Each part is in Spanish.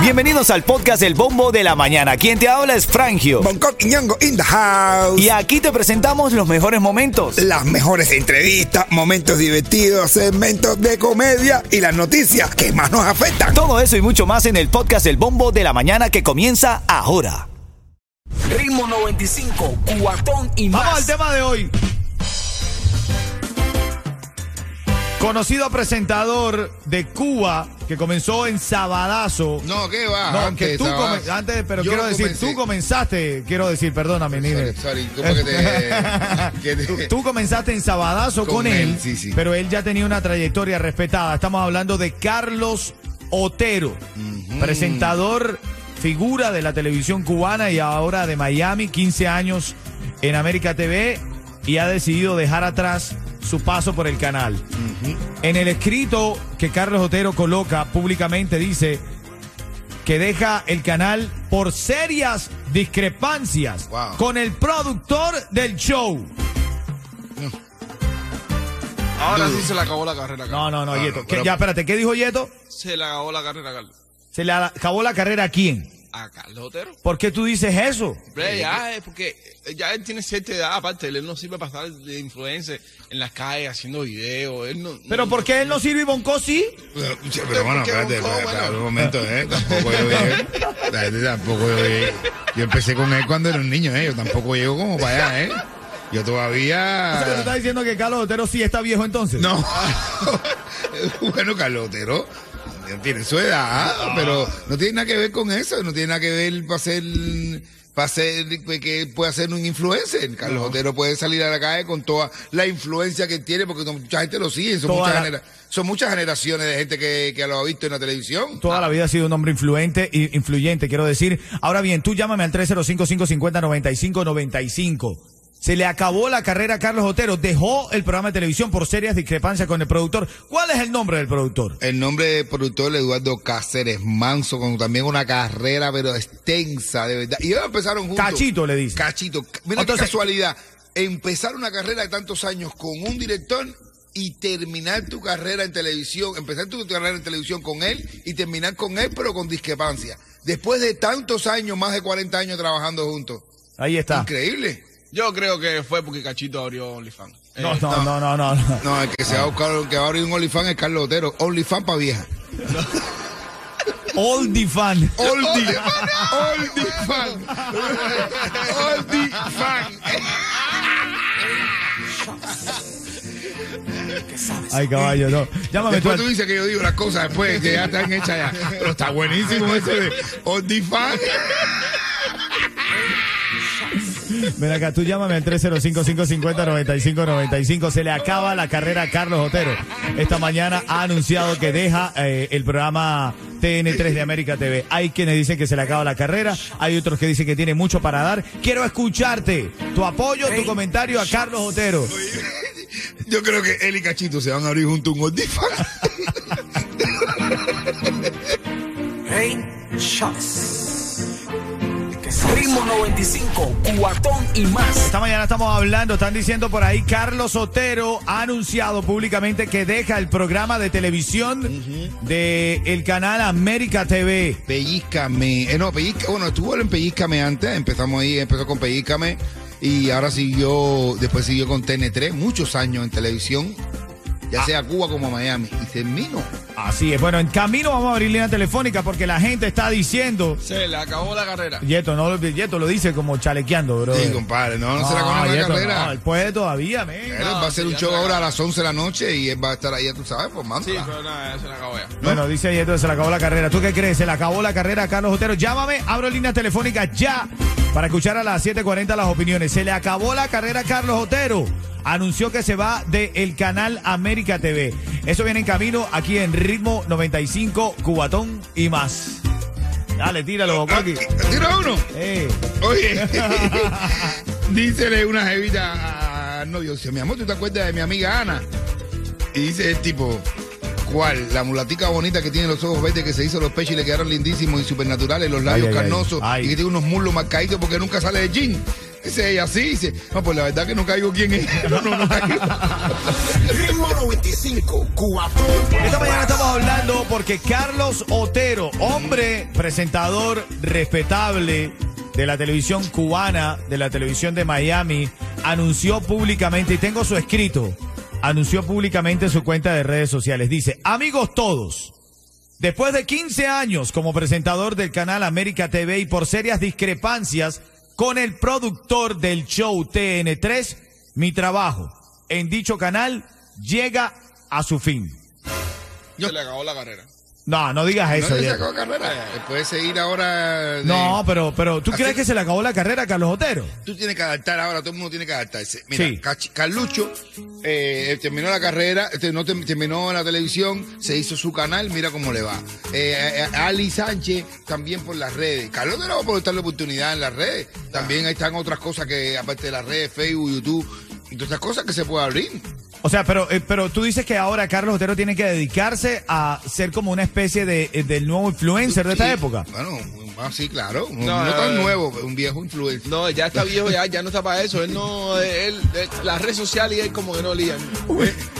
Bienvenidos al podcast El Bombo de la Mañana. Quien te habla es Frangio. Bangkok y Ñongo in the house. Y aquí te presentamos los mejores momentos. Las mejores entrevistas, momentos divertidos, segmentos de comedia y las noticias que más nos afectan. Todo eso y mucho más en el podcast El Bombo de la Mañana que comienza ahora. Ritmo 95, cuatón y más. Vamos al tema de hoy. Conocido presentador de Cuba que comenzó en Sabadazo. No, ¿qué va? No, antes, que tú antes, pero Yo quiero decir, comencé. tú comenzaste, quiero decir, perdóname, Nine. Sorry, sorry, ¿cómo que te- que te- tú, tú comenzaste en Sabadazo con, Con él, él, sí, sí. pero él ya tenía una trayectoria respetada. Estamos hablando de Carlos Otero, presentador, figura de la televisión cubana y ahora de Miami, 15 años en América TV y ha decidido dejar atrás su paso por el canal. En el escrito que Carlos Otero coloca públicamente dice que deja el canal por serias discrepancias Wow. con el productor del show. Ahora sí se le acabó la carrera, Carlos. No, no, no, Ah, Yeto. no, ¿Qué- pero- ya, espérate, ¿qué dijo Yeto? Se le acabó la carrera, Carlos. ¿Se le acabó la carrera a quién? A Carlos Otero. ¿Por qué tú dices eso? Hombre, ya es porque ya él tiene cierta edad, aparte, él no sirve para estar de influencer en las calles haciendo videos. Él no, ¿Pero no- por qué él no sirve y Bonco sí? Pero, bueno, ¿Qué espérate, buscó, espérate, bueno? un momento, ¿eh? Tampoco yo llegué. Tampoco yo llegué. Yo empecé con él cuando era un niño, ¿eh? Yo tampoco llego como para allá, ¿eh? Yo O sea, que tú todavía. estás diciendo que Carlos Otero sí está viejo entonces. No. bueno, Carlos Otero tiene su edad, pero no tiene nada que ver con eso. No tiene nada que ver para ser. Para ser que puede ser un influencer. Carlos Otero puede salir a la calle con toda la influencia que tiene, porque mucha gente lo sigue. Son, muchas, la- genera- son muchas generaciones de gente que, que lo ha visto en la televisión. Toda la vida ha sido un hombre influente, influyente, quiero decir. Ahora bien, tú llámame al 305-550-9595. Se le acabó la carrera a Carlos Otero, dejó el programa de televisión por serias discrepancias con el productor. ¿Cuál es el nombre del productor? El nombre del productor Eduardo Cáceres Manso, con también una carrera, pero extensa, de verdad. Y ellos empezaron juntos. Cachito le dice. Cachito. Mira Entonces- qué casualidad. Empezar una carrera de tantos años con un director y terminar tu carrera en televisión. Empezar tu carrera en televisión con él y terminar con él, pero con discrepancia. Después de tantos años, más de 40 años trabajando juntos. Ahí está. Increíble. Yo creo que fue porque Cachito abrió OnlyFans. Eh, No, no, no, no, no. no. No, el que se va a buscar, el que va a abrir un OnlyFans es Carlos Otero. OnlyFans para vieja. Oldie fan. Oldie. Oldie fan. Oldie fan. Ay, caballo, no. Llámame tú. Después al- tú dices que yo digo las cosas después que ya están hechas ya. Pero está buenísimo ese de Oldie fan. Ven acá, tú llámame al 305-550-9595. Se le acaba la carrera a Carlos Otero. Esta mañana ha anunciado que deja eh, el programa TN3 de América TV. Hay quienes dicen que se le acaba la carrera, hay otros que dicen que tiene mucho para dar. Quiero escucharte. Tu apoyo, tu comentario a Carlos Otero. Yo creo que él y Cachito se van a abrir junto un Oldie fan. Ritmo 95, cuatón y más. Esta mañana estamos hablando, están diciendo por ahí, Carlos Otero ha anunciado públicamente que deja el programa de televisión de el canal América TV. Pellízcame. Eh, no, Pellízcame. Bueno, estuvo en Pellízcame antes. Empezamos ahí, empezó con Pellízcame. Y ahora siguió, después siguió con TN3, muchos años en televisión. Ya sea Cuba como Miami. Y terminó. Así es. Bueno, en camino vamos a abrir línea telefónica porque la gente está diciendo. Se le acabó la carrera. Yeto, no, lo- Yeto lo dice como chalequeando, bro. Sí, compadre. No, no, se la conoce la Yeto, carrera. no, él puede todavía, men. Va a sí, un show ahora a acabó. las 11 de la noche y él va a estar ahí, tú sabes, formando. Sí, pero nada, se le acabó ya. Bueno, dice Yeto se le acabó la carrera. ¿Tú qué crees? Se le acabó la carrera a Carlos Otero. Llámame, abro líneas telefónicas ya para escuchar a las 7.40 las opiniones. Se le acabó la carrera a Carlos Otero. Anunció que se va del canal América TV. Eso viene en camino aquí en Ritmo 95, Cubatón y más. Dale, tíralo, Coqui. Tira uno. Eh. Oye, dícele una jevita al novio, mi amor, ¿tú te acuerdas de mi amiga Ana? Y dice el tipo, ¿cuál? La mulatica bonita que tiene los ojos verdes, que se hizo los pechos y le quedaron lindísimos y supernaturales, los labios Ay, ay, ay. carnosos Ay. y que tiene unos muslos marcaditos porque nunca sale de jean. Ese ella así, dice, no, pues la verdad que no caigo quién es. No, no, no caigo. Ritmo 95, Cubatón. Esta mañana estamos hablando porque Carlos Otero, hombre presentador respetable de la televisión cubana, de la televisión de Miami, anunció públicamente, y tengo su escrito, anunció públicamente en su cuenta de redes sociales. Dice, amigos todos, después de 15 años como presentador del canal América TV y por serias discrepancias con el productor del show TN3, mi trabajo en dicho canal llega a su fin. Se le acabó la carrera. No, no digas eso. No le sacó carrera. Puede seguir ahora. de- No, pero, pero ¿tú Así- crees que se le acabó la carrera a Carlos Otero? Tú tienes que adaptar ahora, todo el mundo tiene que adaptarse. Mira, Sí. Carlucho eh, terminó la carrera, este, no terminó la televisión, se hizo su canal, mira cómo le va. Eh, eh, Ali Sánchez también por las redes. Carlos no va a poder darle oportunidad en las redes. También ahí están otras cosas que, aparte de las redes, Facebook, YouTube, y todas estas cosas que se puede abrir. O sea, pero, eh, pero tú dices que ahora Carlos Otero tiene que dedicarse a ser como una especie de, eh, del nuevo influencer de esta Sí, época. Bueno, ah, sí, claro. No, No, no tan eh, nuevo, un viejo influencer. No, ya está viejo, ya, ya no está para eso. Él no, él, él- las redes sociales y él como que no lían.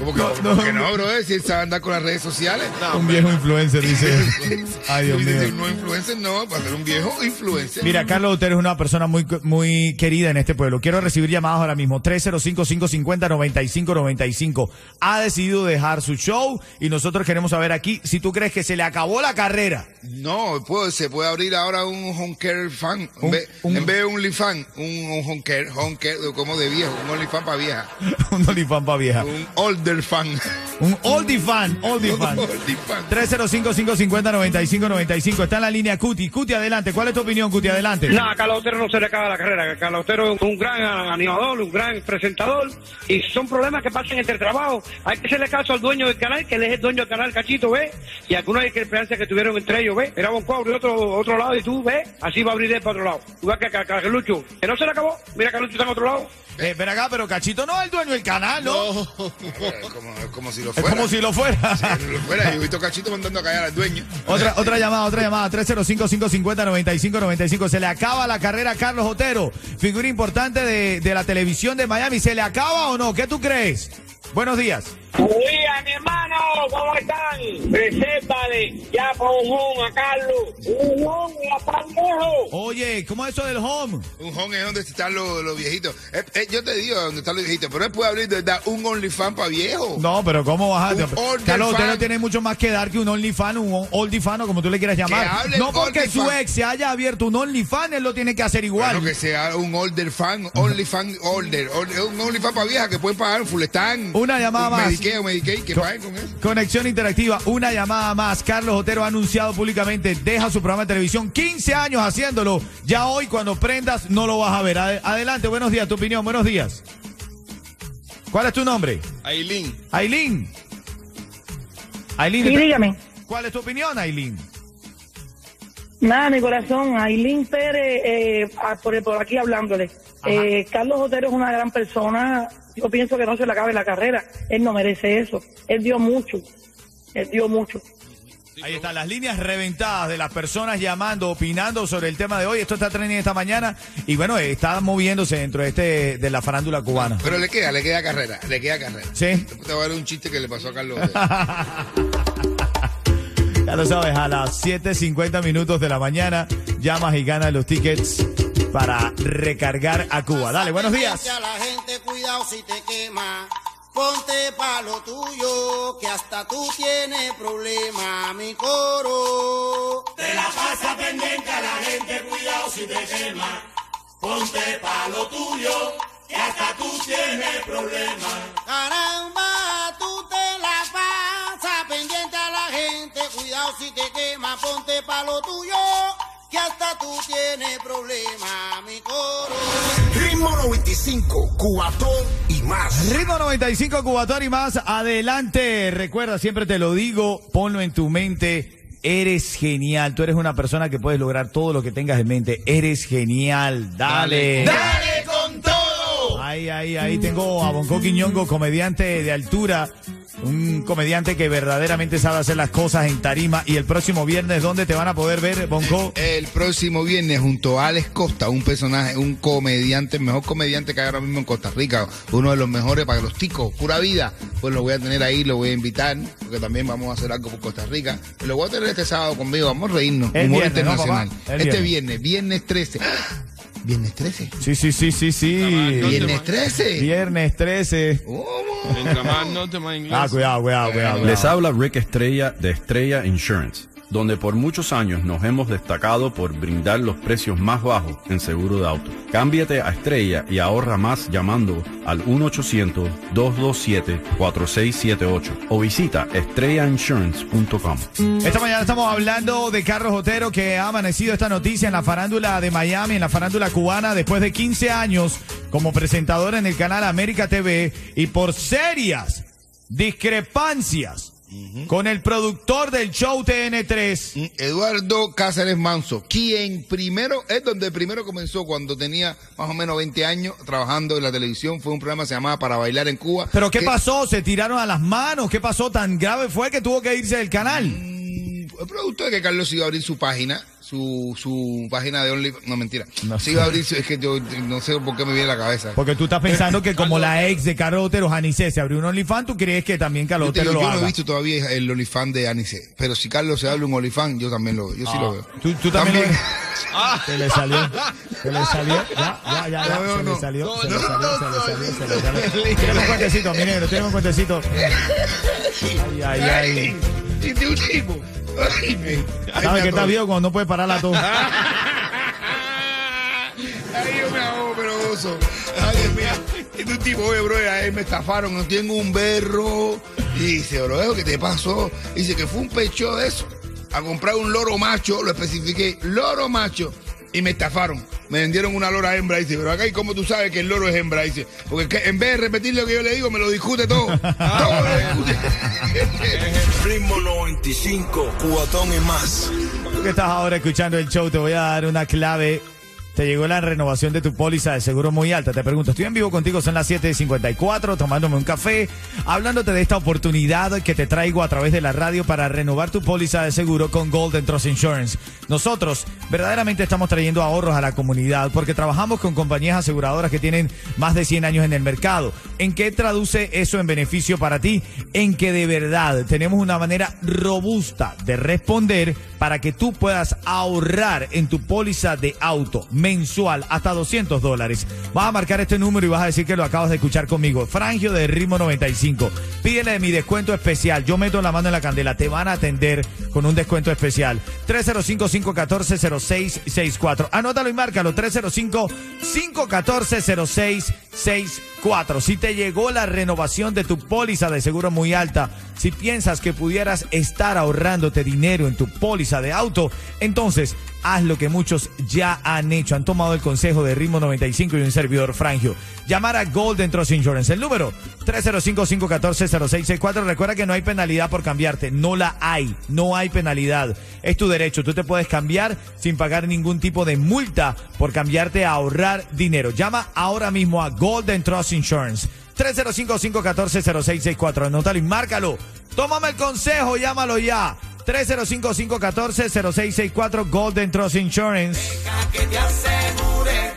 ¿Cómo que No, no, no, que no, bro? Si él sabe andar con las redes sociales. Un viejo influencer, dice. Ay, Dios mío. No influencer, no, para ser un viejo influencer. Mira, Carlos Otero es una persona muy, muy querida en este pueblo. Quiero recibir llamadas ahora mismo. 305-550-9595. Ha decidido dejar su show y nosotros queremos saber aquí si tú crees que se le acabó la carrera. No, puede, se puede abrir ahora un home care fan. Un- en, vez, un- en vez de un fan, un, un home care, home care como de viejo, un OnlyFans para vieja. Un olifán para vieja. Un older fan. Un oldie fan, oldie fan. Oldie fan. 305-550-9595. Está en la línea Cuti. Cuti, adelante. ¿Cuál es tu opinión, Cuti? Adelante. No, a Carlos Otero no se le acaba la carrera. Carlos Otero es un gran animador, un gran presentador. Y son problemas que pasan entre trabajo. Hay que hacerle caso al dueño del canal, que él es el dueño del canal Cachito, ¿ves? Y algunas discrepancias que tuvieron entre ellos, ¿ves? Era Bonco abrió otro, otro lado y tú, ¿ves? Así va a abrir él para otro lado. Tú ves que a Carlucho, que no se le acabó. Mira, Carlucho está en otro lado. Eh, ven acá, pero Cachito no es el dueño del canal, ¿no? Es como, es como si lo Es fuera. como si lo fuera. Si lo fuera. He visto cachito mandando a callar al dueño. Otra, otra llamada, otra llamada, 305-550-9595. Se le acaba la carrera a Carlos Otero, figura importante de, de la televisión de Miami. ¿Se le acaba o no? ¿Qué tú crees? Buenos días. Oiga, mi hermano, ¿cómo están? Ya por un home a Carlos. Un home a tan lejos. Oye, ¿cómo es eso del home? Un home es donde están los, los viejitos. Eh, eh, yo te digo donde están los viejitos, pero él puede abrir de verdad un OnlyFans para viejo. No, pero ¿cómo vas a...? Carlos Otero fan. tiene mucho más que dar que un OnlyFan, un OldieFan o como tú le quieras llamar. No porque su OnlyFan. ex se haya abierto un OnlyFan, él lo tiene que hacer igual. Bueno, que sea un older fan, only fan, un only fan para vieja que pueden pagar un full stand. Una llamada un más. Medicaid o Medicaid, que Co- paguen con eso. Conexión interactiva, una llamada más. Carlos Otero ha anunciado públicamente, deja su programa de televisión, 15 años haciéndolo. Ya hoy cuando prendas no lo vas a ver. Ade- Adelante, buenos días, tu opinión, buenos días. ¿Cuál es tu nombre? Aileen. Aileen. Aileen, Sí, ¿está- dígame. ¿cuál es tu opinión, Aileen? Nada, mi corazón, Ailín Pérez, eh, por, por aquí hablándole. Eh, Carlos Otero es una gran persona. Yo pienso que no se le acabe la carrera. Él no merece eso. Él dio mucho. Él dio mucho. Ahí están las líneas reventadas de las personas llamando, opinando sobre el tema de hoy. Esto está trending esta mañana y bueno, está moviéndose dentro de este de la farándula cubana. Pero le queda, le queda carrera, le queda carrera. Sí. Después te voy a dar un chiste que le pasó a Carlos. Ya lo sabes, a las 7.50 minutos de la mañana llamas y ganas los tickets para recargar a Cuba. Dale, buenos días. A la gente, cuidado si te quema. Ponte pa' lo que hasta tú tienes problema, mi coro. Te la pasa pendiente a la gente, cuidado si te quema. Ponte pa' lo tuyo, que hasta tú tienes problema. Caramba, tú te la pasas pendiente a la gente, cuidado si te quema. Ponte pa' lo tuyo, que hasta tú tienes problema, mi coro. Ritmo 95, Cubatón y más. Ritmo 95 Cubator y más. Adelante. Recuerda, siempre te lo digo, ponlo en tu mente. Eres genial. Tú eres una persona que puedes lograr todo lo que tengas en mente. Eres genial. Dale. ¡Dale! Ahí, ahí, ahí tengo a Bonco Quiñongo, comediante de altura. Un comediante que verdaderamente sabe hacer las cosas en tarima. Y el próximo viernes, ¿dónde te van a poder ver, Bonco? El próximo viernes, junto a Alex Costa, un personaje, un comediante, el mejor comediante que hay ahora mismo en Costa Rica, uno de los mejores para los ticos, pura vida. Pues lo voy a tener ahí, lo voy a invitar, porque también vamos a hacer algo por Costa Rica. Lo voy a tener este sábado conmigo, vamos a reírnos. El Humor viernes, ¿no, internacional. El este viernes, viernes 13. ¿Viernes 13? Sí, sí, sí, sí, sí. ¿Viernes 13? Viernes 13. Mientras más no te más inglés. Ah, cuidado, cuidado, cuidado. Les habla Rick Estrella de Estrella Insurance, donde por muchos años nos hemos destacado por brindar los precios más bajos en seguro de auto. Cámbiate a Estrella y ahorra más llamando al 1-800-227-4678 o visita estrellainsurance.com. Esta mañana estamos hablando de Carlos Otero que ha amanecido esta noticia en la farándula de Miami, en la farándula cubana, después de 15 años como presentador en el canal América TV y por serias discrepancias con el productor del show TN3. Eduardo Cáceres Manso, quien primero, es donde primero comenzó cuando tenía más o menos 20 años trabajando en la televisión. Fue un programa que se llamaba Para Bailar en Cuba. ¿Pero qué que- pasó? ¿Se tiraron a las manos? ¿Qué pasó? ¿Tan grave fue que tuvo que irse del canal? El producto de que Carlos iba a abrir su página, su, su página de OnlyFans. No, mentira. No Se iba a abrir, es que yo no sé por qué me viene la cabeza. Porque tú estás pensando que como la ex de Carlos Otero, Janice, se abrió un OnlyFans, ¿tú crees que también Carlos Otero lo yo no he haga? visto todavía el OnlyFans de Anice, pero si Carlos se abre un OnlyFans, yo también lo veo. Yo sí Ah. lo veo. ¿Tú, tú también, Se le salió. Se le salió. Ya, ya, ya. ya. No, se no. le salió. Se le salió. se le salió. Se le salió. un cuentecito, mi negro. Un cuentecito. Ay, ay, ay. Y de un tipo. Ay, me- ay, ¿Sabes que está viejo cuando no puede parar la tos? Ay, yo me ahogo, pero oso. Ay, Dios mío. Tu tipo, oye, bro, ahí me estafaron, no tengo un berro. Y dice, bro, ¿qué te pasó? Dice que fue un pecho de eso. A comprar un loro macho, lo especifiqué, loro macho. Y me estafaron. Me vendieron una lora hembra. Dice, pero acá, ¿y cómo tú sabes que el loro es hembra? Dice, porque que- en vez de repetir lo que yo le digo, me lo discute todo. todo lo discute. Ritmo 95, cubatón y más. Tú que estás ahora escuchando el show, te voy a dar una clave. Te llegó la renovación de tu póliza de seguro muy alta. Te pregunto, estoy en vivo contigo, son las 7.54, tomándome un café, hablándote de esta oportunidad que te traigo a través de la radio para renovar tu póliza de seguro con Golden Trust Insurance. Nosotros verdaderamente estamos trayendo ahorros a la comunidad porque trabajamos con compañías aseguradoras que tienen más de 100 años en el mercado. ¿En qué traduce eso en beneficio para ti? En que de verdad tenemos una manera robusta de responder para que tú puedas ahorrar en tu póliza de auto mensual hasta 200 dólares. Vas a marcar este número y vas a decir que lo acabas de escuchar conmigo. Frangio de Ritmo 95. Pídele mi descuento especial. Yo meto la mano en la candela. Te van a atender con un descuento especial. 305-514-0664. Anótalo y márcalo. 305-514-0664. Si te llegó la renovación de tu póliza de seguro muy alta, si piensas que pudieras estar ahorrándote dinero en tu póliza de auto, entonces haz lo que muchos ya han hecho. Han tomado el consejo de Ritmo 95 y un servidor frangio. Llamar a Golden Trust Insurance. El número 305-514-0664. Recuerda que no hay penalidad por cambiarte. No la hay. No hay penalidad. Es tu derecho. Tú te puedes cambiar sin pagar ningún tipo de multa por cambiarte a ahorrar dinero. Llama ahora mismo a Golden Trust Insurance. 305-514-0664. Anótalo y márcalo. Tómame el consejo, llámalo ya. 305-514-0664 Golden Trust Insurance. Deja que te asegure